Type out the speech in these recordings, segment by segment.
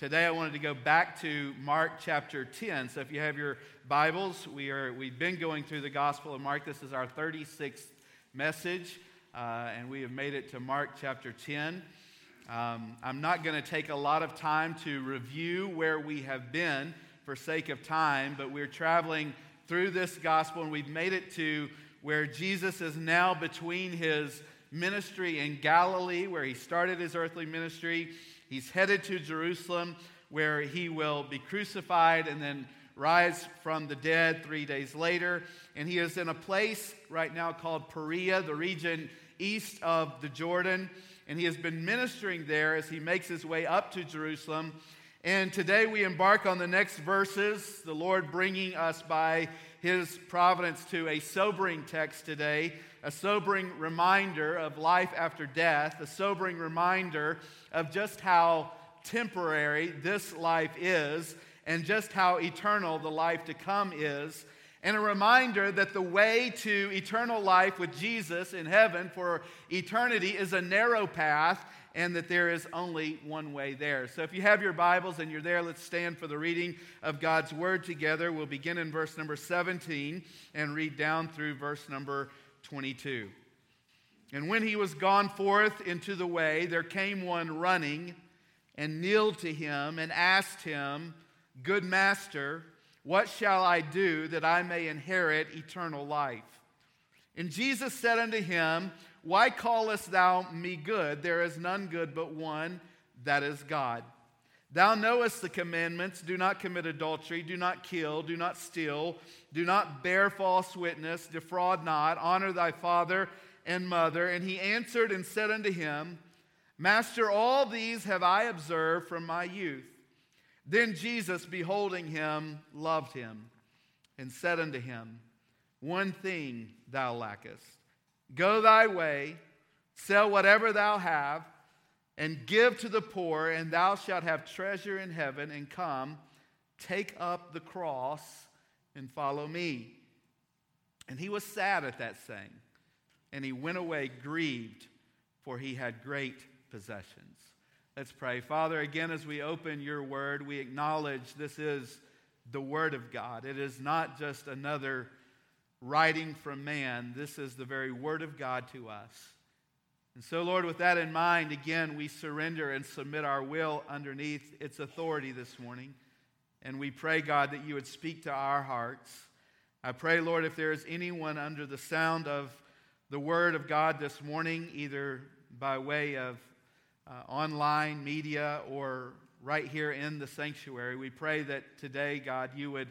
today I wanted to go back to Mark chapter 10. So if you have your Bibles, we are, we've been going through the Gospel of Mark. This is our 36th message, uh, and we have made it to Mark chapter 10. Um, I'm not going to take a lot of time to review where we have been for sake of time, but we're traveling through this gospel and we've made it to where Jesus is now between his ministry in Galilee, where he started his earthly ministry. He's headed to Jerusalem, where he will be crucified and then rise from the dead three days later. And he is in a place right now called Perea, the region east of the Jordan and he has been ministering there as he makes his way up to Jerusalem. And today we embark on the next verses, the Lord bringing us by his providence to a sobering text today, a sobering reminder of life after death, a sobering reminder of just how temporary this life is and just how eternal the life to come is and a reminder that the way to eternal life with Jesus in heaven for eternity is a narrow path and that there is only one way there. So if you have your Bibles and you're there, let's stand for the reading of God's Word together. We'll begin in verse number 17 and read down through verse number 22. And when he was gone forth into the way, there came one running and kneeled to him and asked him, Good master, what shall I do that I may inherit eternal life? And Jesus said unto him, Why callest thou me good? There is none good but one, that is God. Thou knowest the commandments. Do not commit adultery, do not kill, do not steal, do not bear false witness, defraud not, honor thy father and mother. And he answered and said unto him, Master, all these have I observed from my youth. Then Jesus, beholding him, loved him and said unto him, One thing thou lackest. Go thy way, sell whatever thou have, and give to the poor, and thou shalt have treasure in heaven. And come, take up the cross and follow me. And he was sad at that saying, and he went away grieved, for he had great possessions. Let's pray. Father, again, as we open your word, we acknowledge this is the word of God. It is not just another writing from man, this is the very word of God to us. And so, Lord, with that in mind, again, we surrender and submit our will underneath its authority this morning. And we pray, God, that you would speak to our hearts. I pray, Lord, if there is anyone under the sound of the word of God this morning, either by way of uh, online media or right here in the sanctuary. We pray that today, God, you would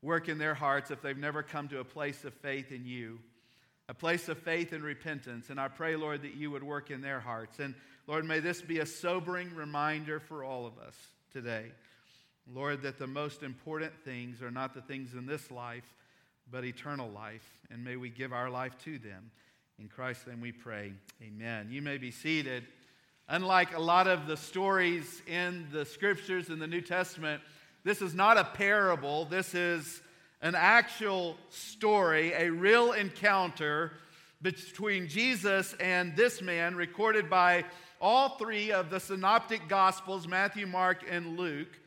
work in their hearts if they've never come to a place of faith in you, a place of faith and repentance. And I pray, Lord, that you would work in their hearts. And Lord, may this be a sobering reminder for all of us today. Lord, that the most important things are not the things in this life, but eternal life. And may we give our life to them. In Christ's name we pray. Amen. You may be seated. Unlike a lot of the stories in the scriptures in the New Testament, this is not a parable. This is an actual story, a real encounter between Jesus and this man, recorded by all three of the synoptic gospels Matthew, Mark, and Luke.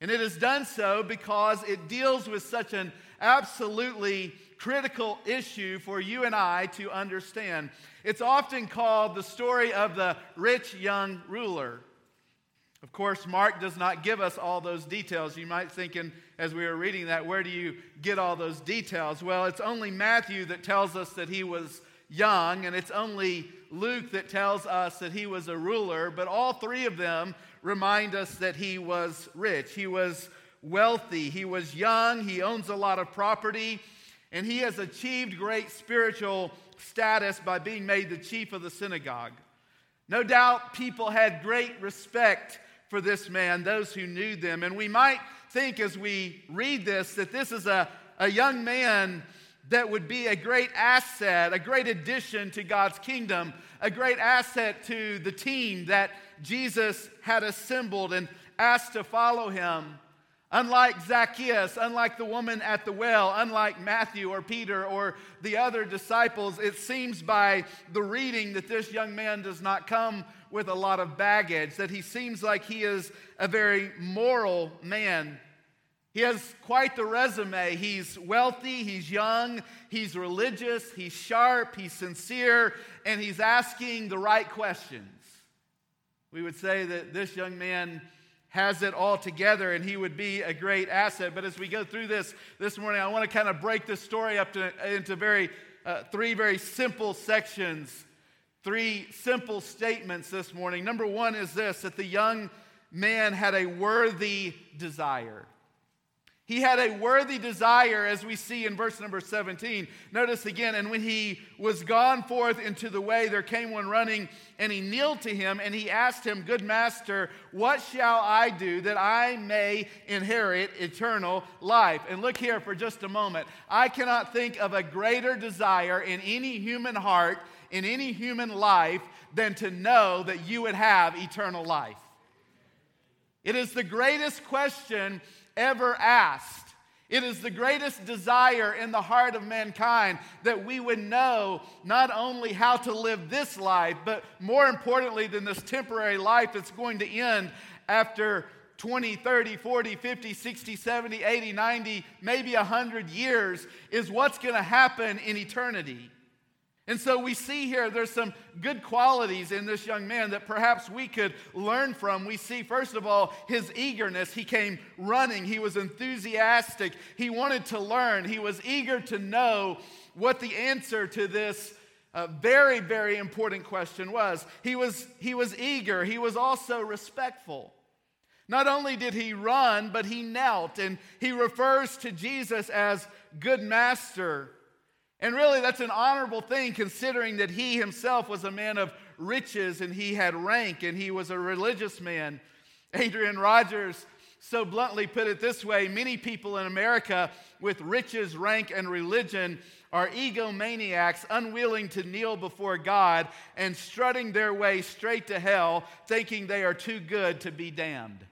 And it has done so because it deals with such an absolutely critical issue for you and I to understand. It's often called the story of the rich young ruler. Of course, Mark does not give us all those details. You might think, in, as we were reading that, where do you get all those details? Well, it's only Matthew that tells us that he was young, and it's only Luke that tells us that he was a ruler, but all three of them remind us that he was rich. He was wealthy, he was young, he owns a lot of property, and he has achieved great spiritual status by being made the chief of the synagogue. No doubt people had great respect for this man, those who knew them. And we might think as we read this that this is a, a young man that would be a great asset, a great addition to God's kingdom, a great asset to the team that Jesus had assembled and asked to follow him. Unlike Zacchaeus, unlike the woman at the well, unlike Matthew or Peter or the other disciples, it seems by the reading that this young man does not come with a lot of baggage, that he seems like he is a very moral man. He has quite the resume. He's wealthy, he's young, he's religious, he's sharp, he's sincere, and he's asking the right questions. We would say that this young man has it all together and he would be a great asset. But as we go through this this morning, I want to kind of break this story up to, into very uh, three very simple sections, three simple statements this morning. Number one is this that the young man had a worthy desire. He had a worthy desire, as we see in verse number 17. Notice again, and when he was gone forth into the way, there came one running, and he kneeled to him, and he asked him, Good master, what shall I do that I may inherit eternal life? And look here for just a moment. I cannot think of a greater desire in any human heart, in any human life, than to know that you would have eternal life. It is the greatest question ever asked. It is the greatest desire in the heart of mankind that we would know not only how to live this life, but more importantly than this temporary life that's going to end after 20, 30, 40, 50, 60, 70, 80, 90, maybe 100 years, is what's going to happen in eternity. And so we see here there's some good qualities in this young man that perhaps we could learn from. We see, first of all, his eagerness. He came running, he was enthusiastic, he wanted to learn, he was eager to know what the answer to this uh, very, very important question was. He, was. he was eager, he was also respectful. Not only did he run, but he knelt, and he refers to Jesus as good master. And really, that's an honorable thing considering that he himself was a man of riches and he had rank and he was a religious man. Adrian Rogers so bluntly put it this way many people in America with riches, rank, and religion are egomaniacs, unwilling to kneel before God and strutting their way straight to hell, thinking they are too good to be damned.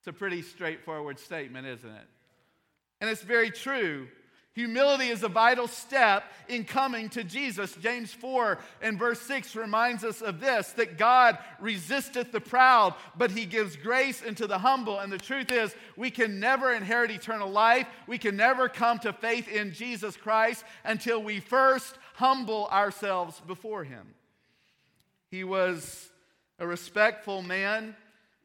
It's a pretty straightforward statement, isn't it? And it's very true. Humility is a vital step in coming to Jesus. James 4 and verse 6 reminds us of this that God resisteth the proud, but he gives grace unto the humble. And the truth is, we can never inherit eternal life. We can never come to faith in Jesus Christ until we first humble ourselves before him. He was a respectful man.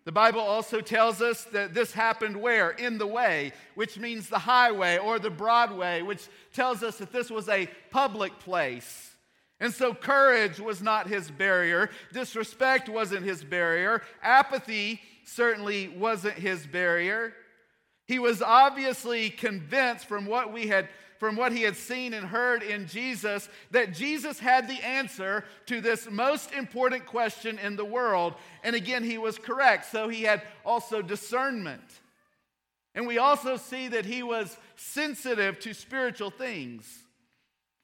The Bible also tells us that this happened where? In the way, which means the highway or the Broadway, which tells us that this was a public place. And so courage was not his barrier, disrespect wasn't his barrier, apathy certainly wasn't his barrier. He was obviously convinced from what we had from what he had seen and heard in Jesus that Jesus had the answer to this most important question in the world. And again, he was correct. So he had also discernment. And we also see that he was sensitive to spiritual things.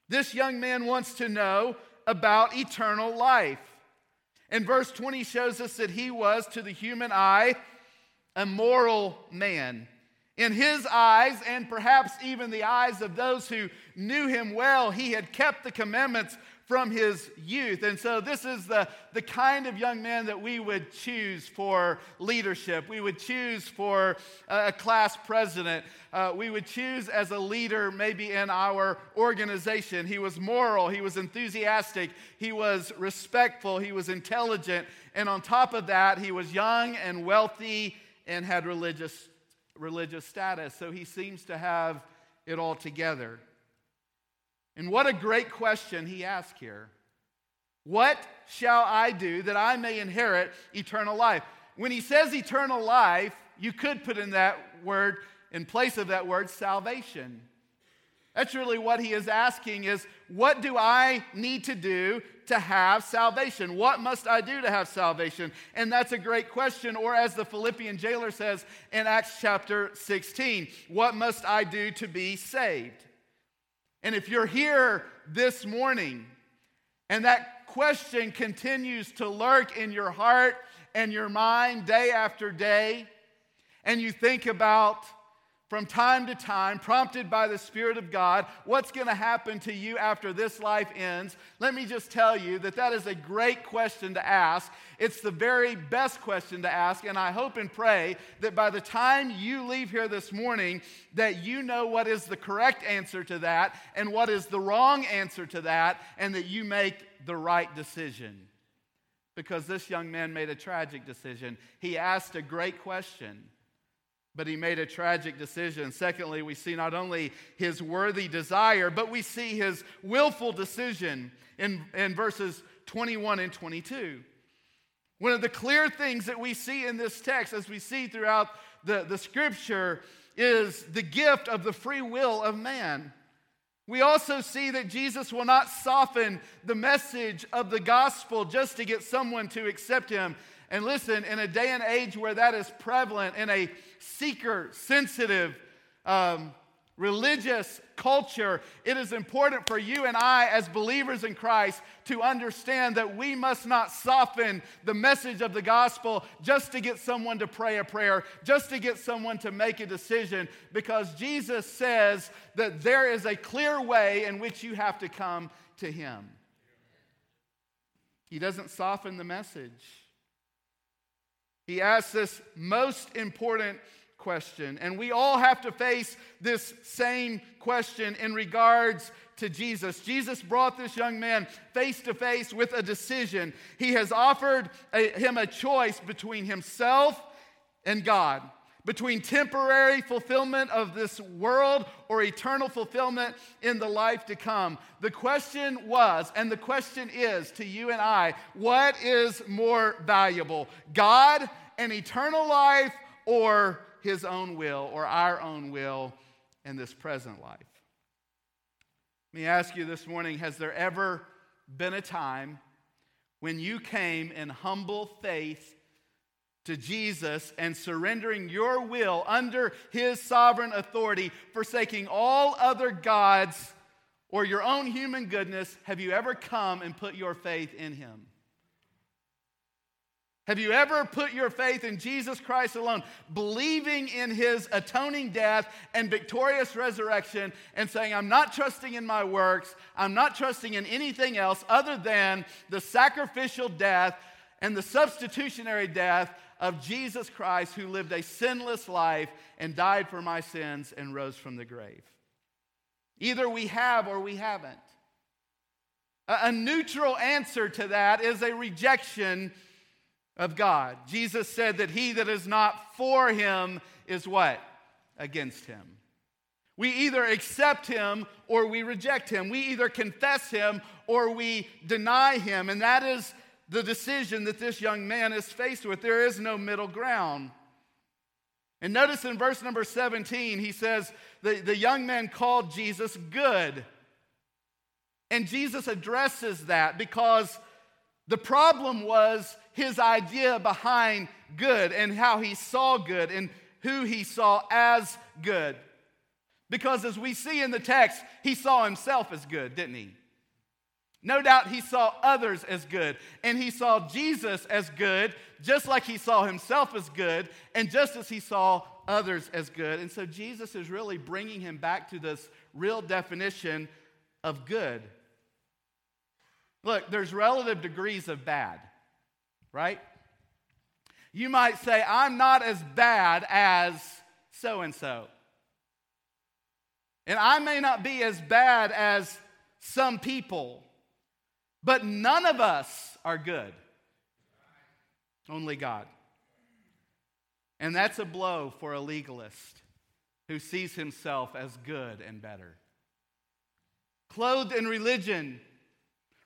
This young man wants to know about eternal life. And verse 20 shows us that he was, to the human eye, a moral man. In his eyes, and perhaps even the eyes of those who knew him well, he had kept the commandments from his youth. And so, this is the, the kind of young man that we would choose for leadership. We would choose for a class president. Uh, we would choose as a leader, maybe in our organization. He was moral, he was enthusiastic, he was respectful, he was intelligent. And on top of that, he was young and wealthy and had religious religious status, so he seems to have it all together. And what a great question he asked here. What shall I do that I may inherit eternal life? When he says eternal life, you could put in that word, in place of that word, salvation. That's really what he is asking is what do I need to do to have salvation? What must I do to have salvation? And that's a great question. Or as the Philippian jailer says in Acts chapter 16, what must I do to be saved? And if you're here this morning and that question continues to lurk in your heart and your mind day after day, and you think about from time to time, prompted by the Spirit of God, what's going to happen to you after this life ends? Let me just tell you that that is a great question to ask. It's the very best question to ask, and I hope and pray that by the time you leave here this morning, that you know what is the correct answer to that and what is the wrong answer to that, and that you make the right decision. Because this young man made a tragic decision. He asked a great question but he made a tragic decision. Secondly, we see not only his worthy desire, but we see his willful decision in, in verses 21 and 22. One of the clear things that we see in this text, as we see throughout the, the scripture, is the gift of the free will of man. We also see that Jesus will not soften the message of the gospel just to get someone to accept him. And listen, in a day and age where that is prevalent, in a seeker sensitive, um, religious culture, it is important for you and I, as believers in Christ, to understand that we must not soften the message of the gospel just to get someone to pray a prayer, just to get someone to make a decision, because Jesus says that there is a clear way in which you have to come to Him. He doesn't soften the message. He asks this most important question. And we all have to face this same question in regards to Jesus. Jesus brought this young man face to face with a decision. He has offered a, him a choice between himself and God, between temporary fulfillment of this world or eternal fulfillment in the life to come. The question was, and the question is to you and I, what is more valuable, God and eternal life or his own will or our own will in this present life. Let me ask you this morning has there ever been a time when you came in humble faith to Jesus and surrendering your will under his sovereign authority, forsaking all other gods or your own human goodness? Have you ever come and put your faith in him? Have you ever put your faith in Jesus Christ alone, believing in his atoning death and victorious resurrection, and saying, I'm not trusting in my works, I'm not trusting in anything else other than the sacrificial death and the substitutionary death of Jesus Christ, who lived a sinless life and died for my sins and rose from the grave? Either we have or we haven't. A neutral answer to that is a rejection of God. Jesus said that he that is not for him is what? Against him. We either accept him or we reject him. We either confess him or we deny him. And that is the decision that this young man is faced with. There is no middle ground. And notice in verse number 17, he says, the, the young man called Jesus good. And Jesus addresses that because the problem was his idea behind good and how he saw good and who he saw as good. Because as we see in the text, he saw himself as good, didn't he? No doubt he saw others as good, and he saw Jesus as good, just like he saw himself as good, and just as he saw others as good. And so Jesus is really bringing him back to this real definition of good. Look, there's relative degrees of bad, right? You might say, I'm not as bad as so and so. And I may not be as bad as some people, but none of us are good. Only God. And that's a blow for a legalist who sees himself as good and better. Clothed in religion,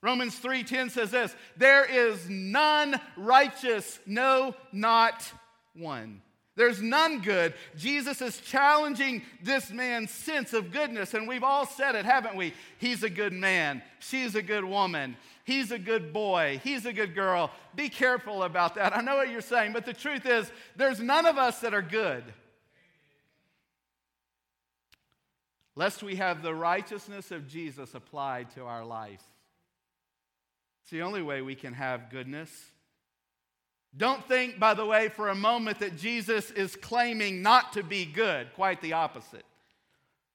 Romans 3:10 says this, there is none righteous, no not one. There's none good. Jesus is challenging this man's sense of goodness and we've all said it, haven't we? He's a good man. She's a good woman. He's a good boy. He's a good girl. Be careful about that. I know what you're saying, but the truth is there's none of us that are good. Lest we have the righteousness of Jesus applied to our life. It's the only way we can have goodness. Don't think, by the way, for a moment that Jesus is claiming not to be good. Quite the opposite.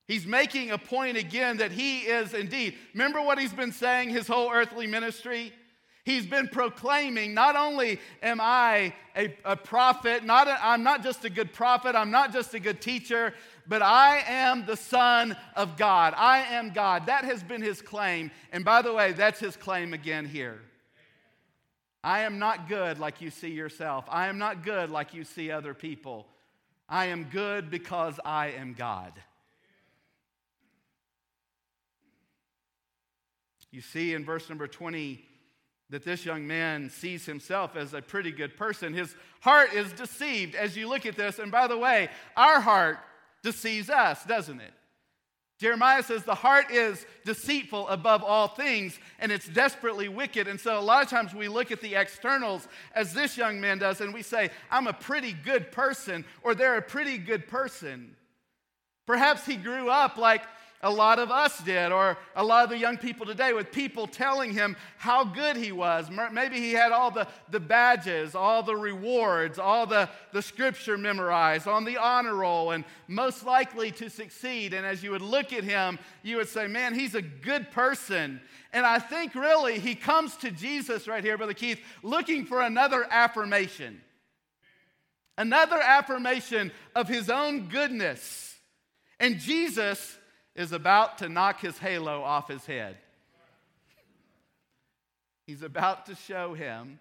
He's making a point again that he is indeed. Remember what he's been saying his whole earthly ministry? He's been proclaiming, not only am I a, a prophet, not a, I'm not just a good prophet, I'm not just a good teacher, but I am the Son of God. I am God. That has been his claim. And by the way, that's his claim again here. I am not good like you see yourself. I am not good like you see other people. I am good because I am God. You see in verse number 20 that this young man sees himself as a pretty good person. His heart is deceived as you look at this. And by the way, our heart deceives us, doesn't it? Jeremiah says the heart is deceitful above all things and it's desperately wicked. And so a lot of times we look at the externals as this young man does and we say, I'm a pretty good person or they're a pretty good person. Perhaps he grew up like a lot of us did, or a lot of the young people today, with people telling him how good he was. Maybe he had all the, the badges, all the rewards, all the, the scripture memorized, on the honor roll, and most likely to succeed. And as you would look at him, you would say, Man, he's a good person. And I think really he comes to Jesus right here, Brother Keith, looking for another affirmation. Another affirmation of his own goodness. And Jesus is about to knock his halo off his head. He's about to show him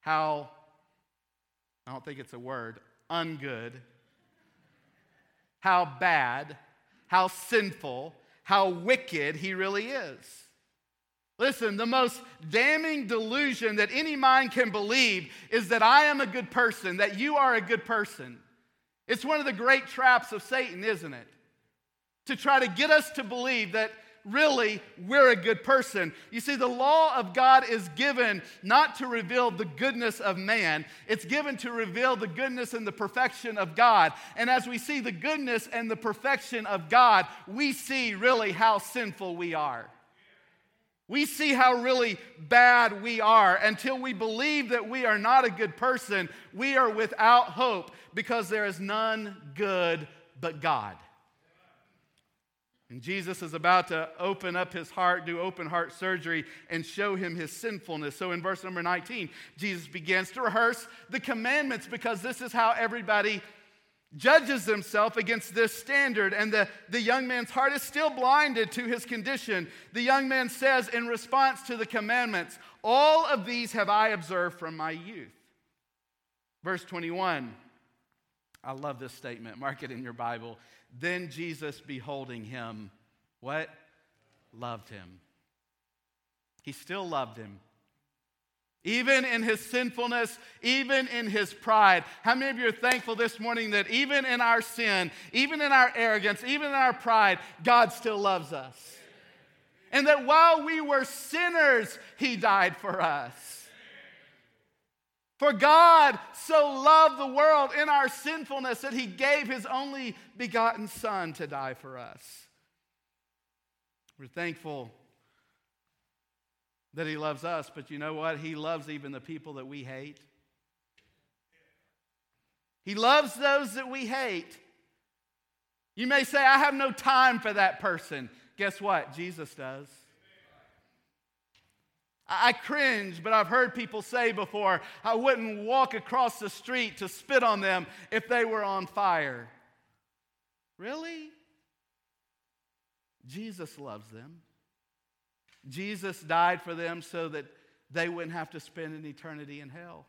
how, I don't think it's a word, ungood, how bad, how sinful, how wicked he really is. Listen, the most damning delusion that any mind can believe is that I am a good person, that you are a good person. It's one of the great traps of Satan, isn't it? To try to get us to believe that really we're a good person. You see, the law of God is given not to reveal the goodness of man, it's given to reveal the goodness and the perfection of God. And as we see the goodness and the perfection of God, we see really how sinful we are. We see how really bad we are. Until we believe that we are not a good person, we are without hope because there is none good but God. And Jesus is about to open up his heart, do open heart surgery, and show him his sinfulness. So in verse number 19, Jesus begins to rehearse the commandments because this is how everybody judges themselves against this standard. And the, the young man's heart is still blinded to his condition. The young man says, in response to the commandments, All of these have I observed from my youth. Verse 21. I love this statement. Mark it in your Bible. Then Jesus, beholding him, what? Loved him. He still loved him. Even in his sinfulness, even in his pride. How many of you are thankful this morning that even in our sin, even in our arrogance, even in our pride, God still loves us? And that while we were sinners, he died for us. For God so loved the world in our sinfulness that he gave his only begotten Son to die for us. We're thankful that he loves us, but you know what? He loves even the people that we hate. He loves those that we hate. You may say, I have no time for that person. Guess what? Jesus does. I cringe, but I've heard people say before, I wouldn't walk across the street to spit on them if they were on fire. Really? Jesus loves them. Jesus died for them so that they wouldn't have to spend an eternity in hell.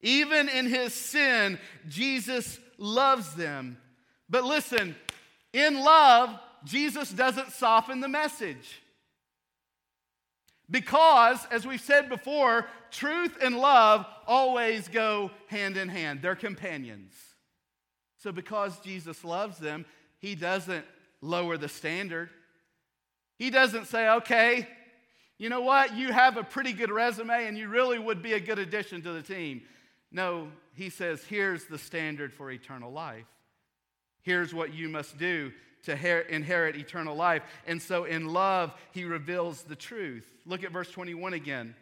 Even in his sin, Jesus loves them. But listen, in love, Jesus doesn't soften the message. Because, as we've said before, truth and love always go hand in hand, they're companions. So, because Jesus loves them, he doesn't lower the standard. He doesn't say, okay, you know what, you have a pretty good resume and you really would be a good addition to the team. No, he says, here's the standard for eternal life. Here's what you must do to inherit eternal life. And so in love, he reveals the truth. Look at verse 21 again.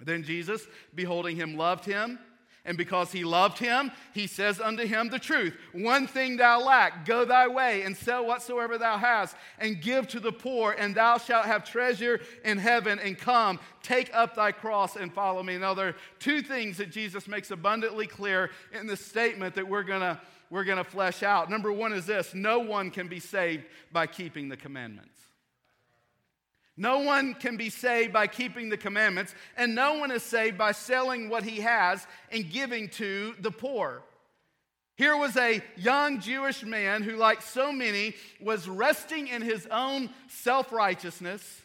Then Jesus, beholding him, loved him. And because he loved him, he says unto him the truth. One thing thou lack, go thy way and sell whatsoever thou hast, and give to the poor, and thou shalt have treasure in heaven. And come, take up thy cross and follow me. Now, there are two things that Jesus makes abundantly clear in the statement that we're gonna, we're gonna flesh out. Number one is this no one can be saved by keeping the commandments. No one can be saved by keeping the commandments, and no one is saved by selling what he has and giving to the poor. Here was a young Jewish man who, like so many, was resting in his own self righteousness.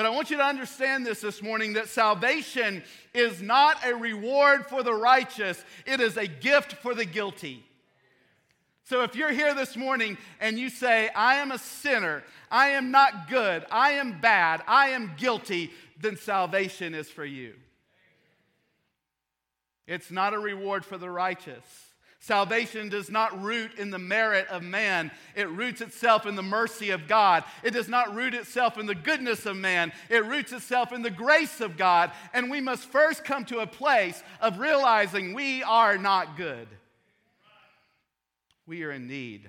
But I want you to understand this this morning that salvation is not a reward for the righteous, it is a gift for the guilty. So if you're here this morning and you say, I am a sinner, I am not good, I am bad, I am guilty, then salvation is for you. It's not a reward for the righteous. Salvation does not root in the merit of man. It roots itself in the mercy of God. It does not root itself in the goodness of man. It roots itself in the grace of God. And we must first come to a place of realizing we are not good. We are in need.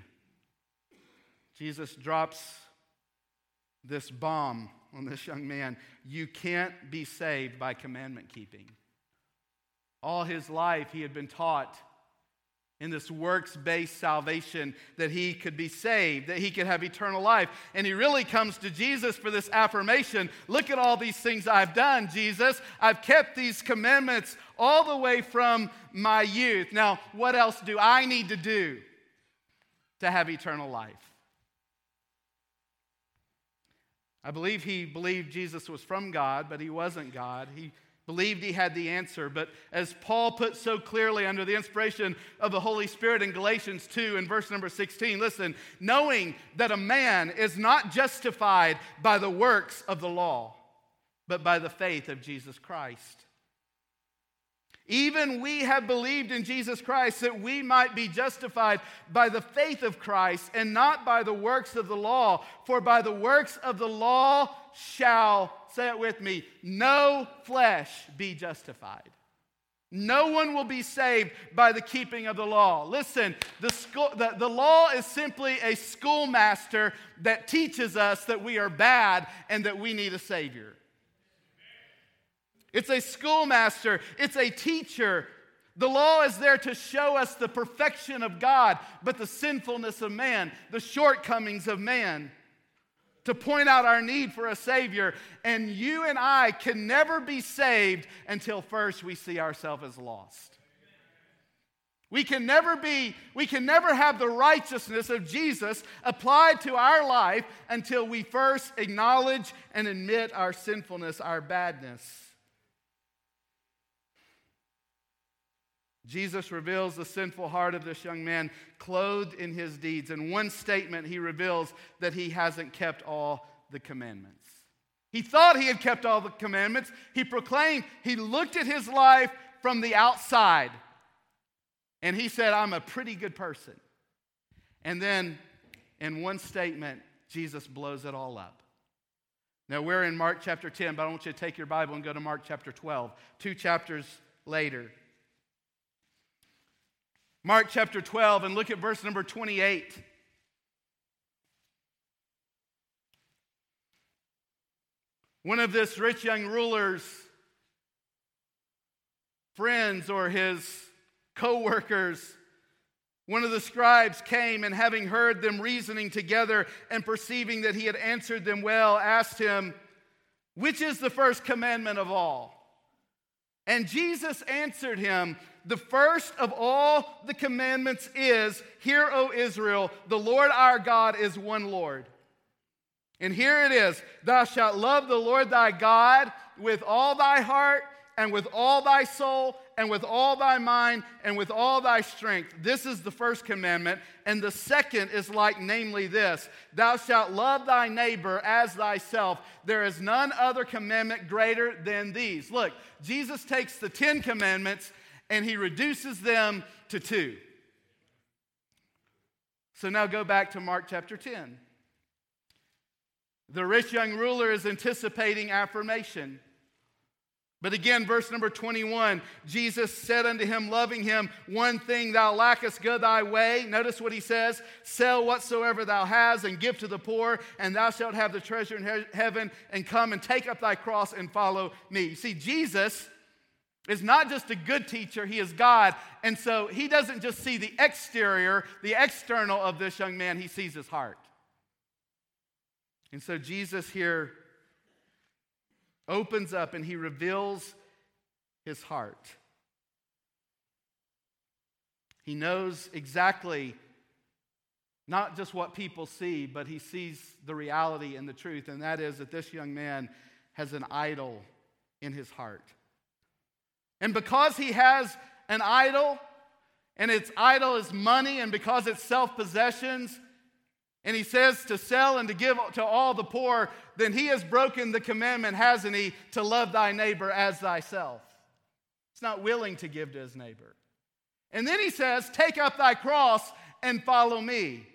Jesus drops this bomb on this young man. You can't be saved by commandment keeping. All his life, he had been taught in this works based salvation that he could be saved, that he could have eternal life. And he really comes to Jesus for this affirmation Look at all these things I've done, Jesus. I've kept these commandments all the way from my youth. Now, what else do I need to do? to have eternal life. I believe he believed Jesus was from God, but he wasn't God. He believed he had the answer. But as Paul put so clearly under the inspiration of the Holy Spirit in Galatians 2 and verse number 16, listen, knowing that a man is not justified by the works of the law, but by the faith of Jesus Christ. Even we have believed in Jesus Christ that we might be justified by the faith of Christ and not by the works of the law. For by the works of the law shall, say it with me, no flesh be justified. No one will be saved by the keeping of the law. Listen, the, school, the, the law is simply a schoolmaster that teaches us that we are bad and that we need a Savior. It's a schoolmaster, it's a teacher. The law is there to show us the perfection of God, but the sinfulness of man, the shortcomings of man, to point out our need for a Savior. And you and I can never be saved until first we see ourselves as lost. We can never be, we can never have the righteousness of Jesus applied to our life until we first acknowledge and admit our sinfulness, our badness. Jesus reveals the sinful heart of this young man, clothed in his deeds. In one statement, he reveals that he hasn't kept all the commandments. He thought he had kept all the commandments. He proclaimed, he looked at his life from the outside and he said, I'm a pretty good person. And then in one statement, Jesus blows it all up. Now we're in Mark chapter 10, but I want you to take your Bible and go to Mark chapter 12, two chapters later. Mark chapter 12 and look at verse number 28. One of this rich young ruler's friends or his co workers, one of the scribes came and having heard them reasoning together and perceiving that he had answered them well, asked him, Which is the first commandment of all? And Jesus answered him, the first of all the commandments is Hear, O Israel, the Lord our God is one Lord. And here it is Thou shalt love the Lord thy God with all thy heart, and with all thy soul, and with all thy mind, and with all thy strength. This is the first commandment. And the second is like, namely, this Thou shalt love thy neighbor as thyself. There is none other commandment greater than these. Look, Jesus takes the Ten Commandments and he reduces them to two. So now go back to Mark chapter 10. The rich young ruler is anticipating affirmation. But again, verse number 21 Jesus said unto him, loving him, One thing thou lackest, go thy way. Notice what he says Sell whatsoever thou hast and give to the poor, and thou shalt have the treasure in he- heaven, and come and take up thy cross and follow me. You see, Jesus is not just a good teacher, he is God. And so he doesn't just see the exterior, the external of this young man, he sees his heart. And so Jesus here opens up and he reveals his heart. He knows exactly not just what people see, but he sees the reality and the truth, and that is that this young man has an idol in his heart. And because he has an idol, and its idol is money, and because it's self possessions, and he says to sell and to give to all the poor, then he has broken the commandment, hasn't he, to love thy neighbor as thyself. He's not willing to give to his neighbor. And then he says, Take up thy cross and follow me,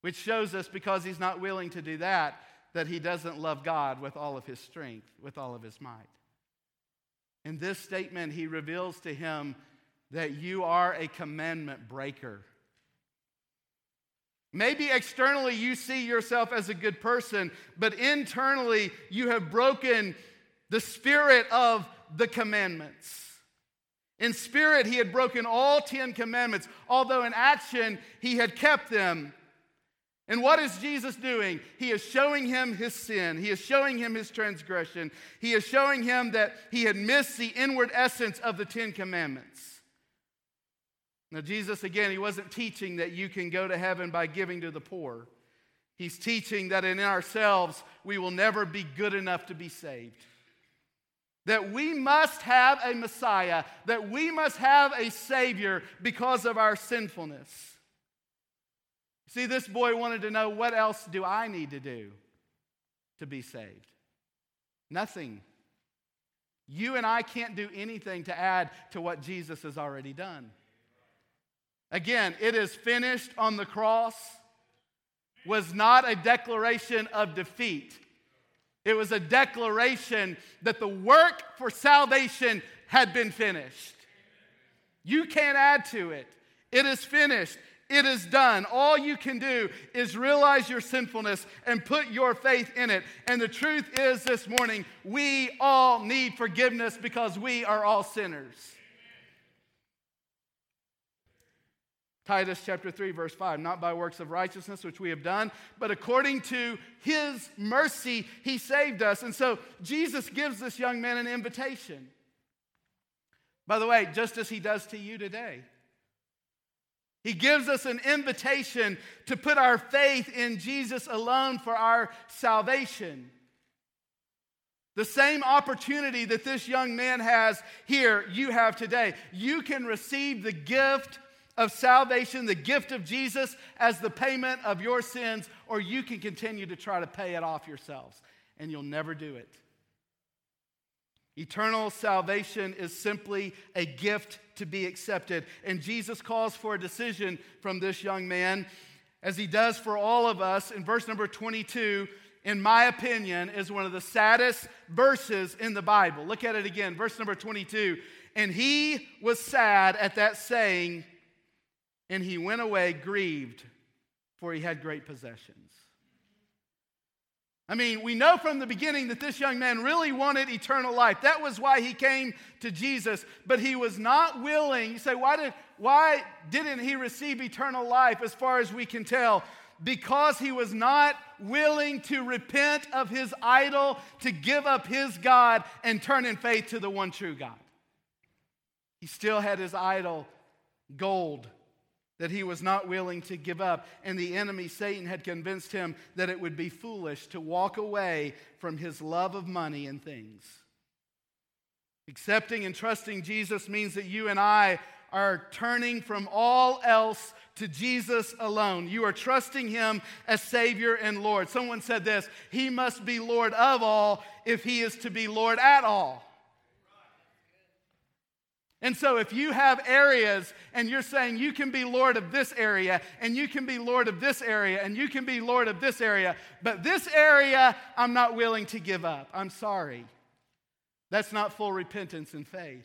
which shows us because he's not willing to do that, that he doesn't love God with all of his strength, with all of his might. In this statement, he reveals to him that you are a commandment breaker. Maybe externally you see yourself as a good person, but internally you have broken the spirit of the commandments. In spirit, he had broken all 10 commandments, although in action, he had kept them. And what is Jesus doing? He is showing him his sin. He is showing him his transgression. He is showing him that he had missed the inward essence of the Ten Commandments. Now, Jesus, again, he wasn't teaching that you can go to heaven by giving to the poor. He's teaching that in ourselves we will never be good enough to be saved. That we must have a Messiah, that we must have a Savior because of our sinfulness. See, this boy wanted to know what else do I need to do to be saved? Nothing. You and I can't do anything to add to what Jesus has already done. Again, it is finished on the cross was not a declaration of defeat. It was a declaration that the work for salvation had been finished. You can't add to it. It is finished. It is done. All you can do is realize your sinfulness and put your faith in it. And the truth is this morning, we all need forgiveness because we are all sinners. Titus chapter 3, verse 5, not by works of righteousness which we have done, but according to his mercy, he saved us. And so Jesus gives this young man an invitation. By the way, just as he does to you today. He gives us an invitation to put our faith in Jesus alone for our salvation. The same opportunity that this young man has here, you have today. You can receive the gift of salvation, the gift of Jesus, as the payment of your sins, or you can continue to try to pay it off yourselves, and you'll never do it. Eternal salvation is simply a gift to be accepted. And Jesus calls for a decision from this young man, as he does for all of us. In verse number 22, in my opinion, is one of the saddest verses in the Bible. Look at it again, verse number 22. And he was sad at that saying, and he went away grieved, for he had great possessions. I mean, we know from the beginning that this young man really wanted eternal life. That was why he came to Jesus, but he was not willing. You say, why, did, why didn't he receive eternal life as far as we can tell? Because he was not willing to repent of his idol, to give up his God, and turn in faith to the one true God. He still had his idol, gold, that he was not willing to give up. And the enemy, Satan, had convinced him that it would be foolish to walk away from his love of money and things. Accepting and trusting Jesus means that you and I are turning from all else to Jesus alone. You are trusting him as Savior and Lord. Someone said this He must be Lord of all if he is to be Lord at all. And so, if you have areas and you're saying you can be Lord of this area, and you can be Lord of this area, and you can be Lord of this area, but this area I'm not willing to give up, I'm sorry. That's not full repentance and faith.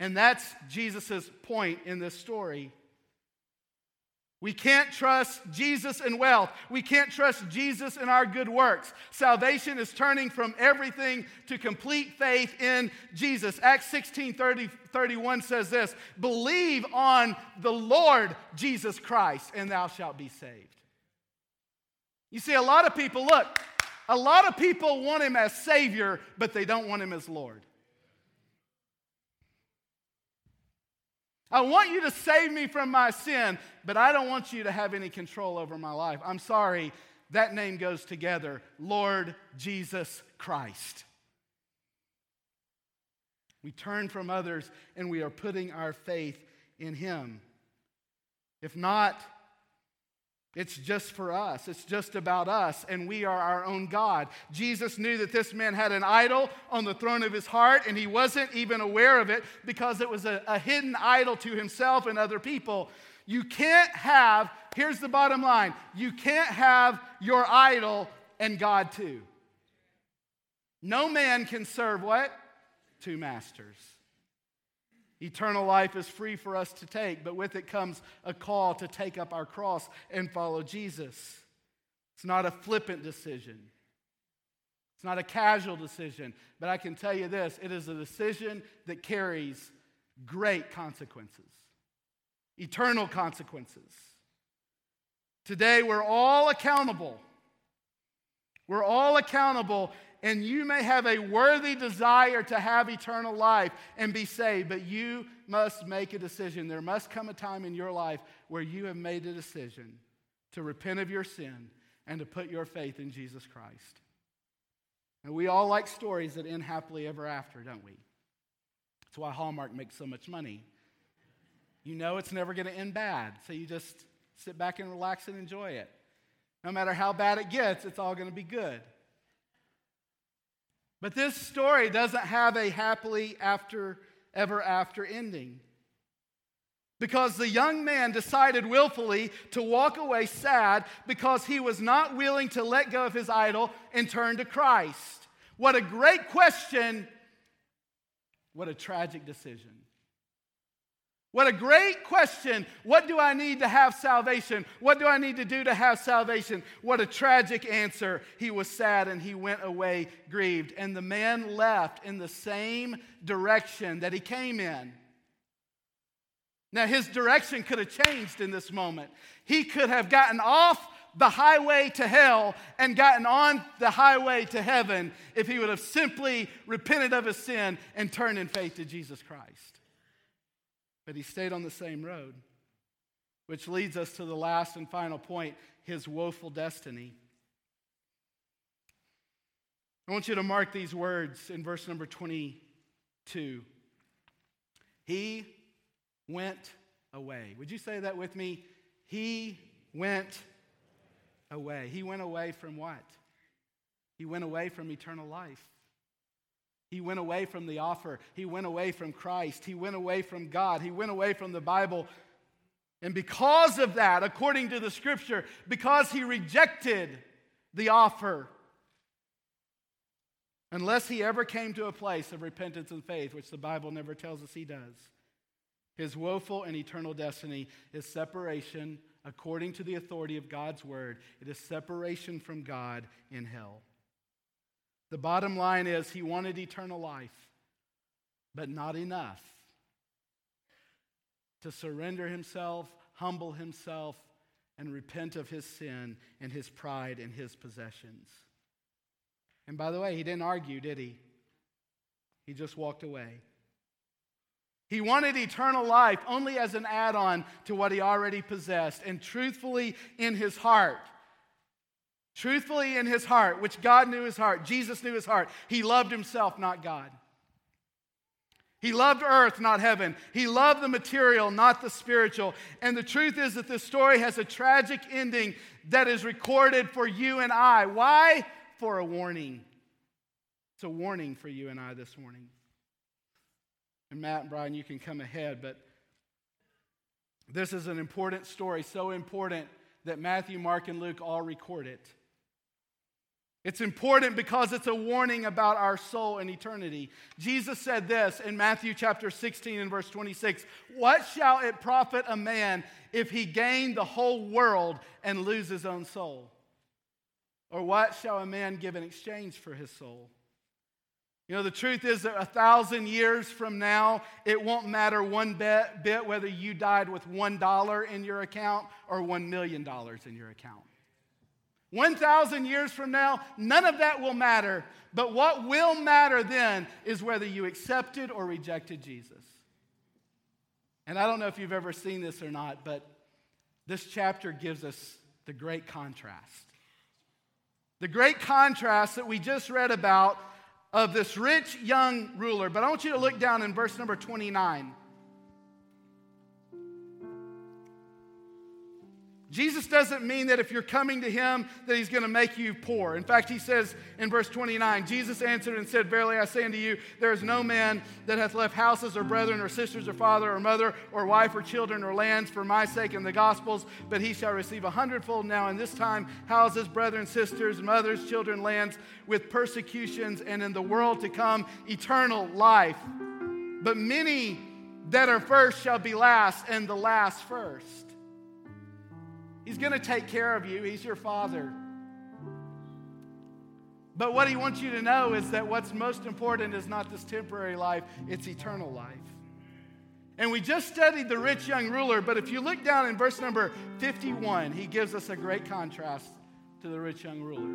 And that's Jesus' point in this story. We can't trust Jesus in wealth. We can't trust Jesus in our good works. Salvation is turning from everything to complete faith in Jesus. Acts 16 30, 31 says this Believe on the Lord Jesus Christ, and thou shalt be saved. You see, a lot of people, look, a lot of people want him as Savior, but they don't want him as Lord. I want you to save me from my sin, but I don't want you to have any control over my life. I'm sorry, that name goes together Lord Jesus Christ. We turn from others and we are putting our faith in Him. If not, it's just for us. It's just about us, and we are our own God. Jesus knew that this man had an idol on the throne of his heart, and he wasn't even aware of it because it was a, a hidden idol to himself and other people. You can't have, here's the bottom line you can't have your idol and God too. No man can serve what? Two masters. Eternal life is free for us to take, but with it comes a call to take up our cross and follow Jesus. It's not a flippant decision. It's not a casual decision, but I can tell you this it is a decision that carries great consequences, eternal consequences. Today, we're all accountable. We're all accountable and you may have a worthy desire to have eternal life and be saved, but you must make a decision. There must come a time in your life where you have made a decision to repent of your sin and to put your faith in Jesus Christ. And we all like stories that end happily ever after, don't we? That's why Hallmark makes so much money. You know it's never going to end bad, so you just sit back and relax and enjoy it. No matter how bad it gets, it's all going to be good. But this story doesn't have a happily after ever after ending. Because the young man decided willfully to walk away sad because he was not willing to let go of his idol and turn to Christ. What a great question. What a tragic decision. What a great question. What do I need to have salvation? What do I need to do to have salvation? What a tragic answer. He was sad and he went away grieved. And the man left in the same direction that he came in. Now, his direction could have changed in this moment. He could have gotten off the highway to hell and gotten on the highway to heaven if he would have simply repented of his sin and turned in faith to Jesus Christ but he stayed on the same road. Which leads us to the last and final point his woeful destiny. I want you to mark these words in verse number 22. He went away. Would you say that with me? He went away. He went away from what? He went away from eternal life. He went away from the offer. He went away from Christ. He went away from God. He went away from the Bible. And because of that, according to the scripture, because he rejected the offer, unless he ever came to a place of repentance and faith, which the Bible never tells us he does, his woeful and eternal destiny is separation according to the authority of God's word. It is separation from God in hell. The bottom line is he wanted eternal life, but not enough to surrender himself, humble himself, and repent of his sin and his pride and his possessions. And by the way, he didn't argue, did he? He just walked away. He wanted eternal life only as an add on to what he already possessed. And truthfully, in his heart, truthfully in his heart, which God knew his heart, Jesus knew his heart, he loved himself, not God. He loved earth, not heaven. He loved the material, not the spiritual. And the truth is that this story has a tragic ending that is recorded for you and I. Why? For a warning. It's a warning for you and I this morning. And Matt and Brian, you can come ahead, but this is an important story, so important that Matthew, Mark, and Luke all record it. It's important because it's a warning about our soul and eternity. Jesus said this in Matthew chapter 16 and verse 26 What shall it profit a man if he gain the whole world and lose his own soul? Or what shall a man give in exchange for his soul? You know, the truth is that a thousand years from now, it won't matter one bit, whether you died with one dollar in your account or one million dollars in your account. 1,000 years from now, none of that will matter. But what will matter then is whether you accepted or rejected Jesus. And I don't know if you've ever seen this or not, but this chapter gives us the great contrast. The great contrast that we just read about of this rich young ruler. But I want you to look down in verse number 29. Jesus doesn't mean that if you're coming to him that he's going to make you poor. In fact, he says in verse 29, Jesus answered and said, Verily I say unto you, there is no man that hath left houses or brethren or sisters or father or mother or wife or children or lands for my sake and the gospel's, but he shall receive a hundredfold now in this time houses, brethren, sisters, mothers, children, lands with persecutions and in the world to come eternal life. But many that are first shall be last and the last first. He's going to take care of you, He's your Father. But what He wants you to know is that what's most important is not this temporary life, it's eternal life. And we just studied the rich young ruler, but if you look down in verse number 51, he gives us a great contrast to the rich young ruler.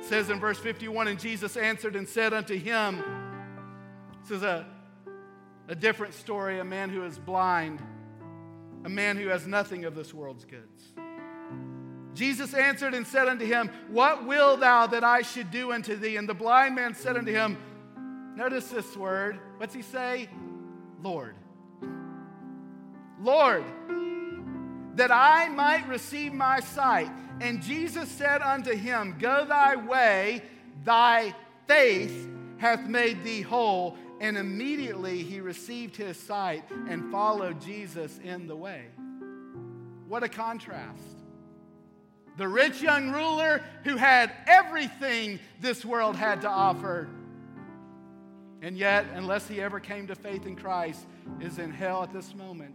It says in verse 51 And Jesus answered and said unto him, This is a, a different story, a man who is blind a man who has nothing of this world's goods. Jesus answered and said unto him, What will thou that I should do unto thee? And the blind man said unto him, Notice this word. What's he say? Lord. Lord, that I might receive my sight. And Jesus said unto him, Go thy way, thy faith hath made thee whole. And immediately he received his sight and followed Jesus in the way. What a contrast. The rich young ruler who had everything this world had to offer. And yet, unless he ever came to faith in Christ, is in hell at this moment.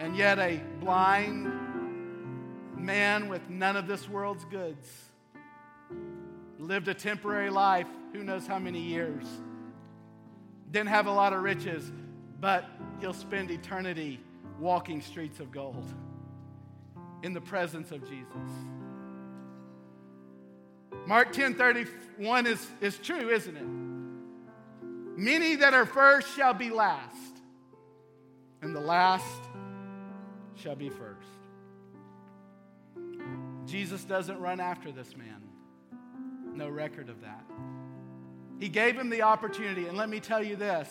And yet, a blind man with none of this world's goods lived a temporary life, who knows how many years didn't have a lot of riches, but he'll spend eternity walking streets of gold in the presence of Jesus. Mark 10 31 is, is true, isn't it? Many that are first shall be last, and the last shall be first. Jesus doesn't run after this man. No record of that. He gave him the opportunity. And let me tell you this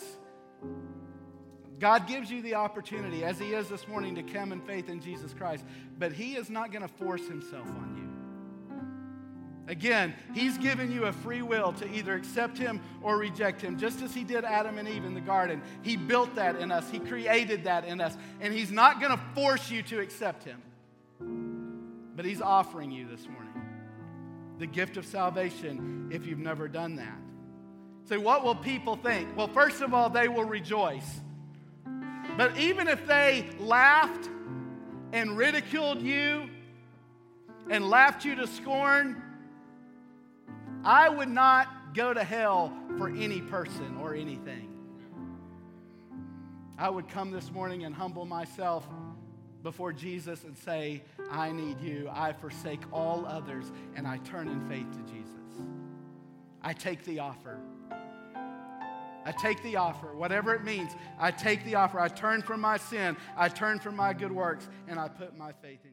God gives you the opportunity, as He is this morning, to come in faith in Jesus Christ, but He is not going to force Himself on you. Again, He's given you a free will to either accept Him or reject Him, just as He did Adam and Eve in the garden. He built that in us, He created that in us, and He's not going to force you to accept Him. But He's offering you this morning the gift of salvation if you've never done that. So, what will people think? Well, first of all, they will rejoice. But even if they laughed and ridiculed you and laughed you to scorn, I would not go to hell for any person or anything. I would come this morning and humble myself before Jesus and say, I need you. I forsake all others and I turn in faith to Jesus. I take the offer. I take the offer, whatever it means. I take the offer. I turn from my sin. I turn from my good works, and I put my faith in.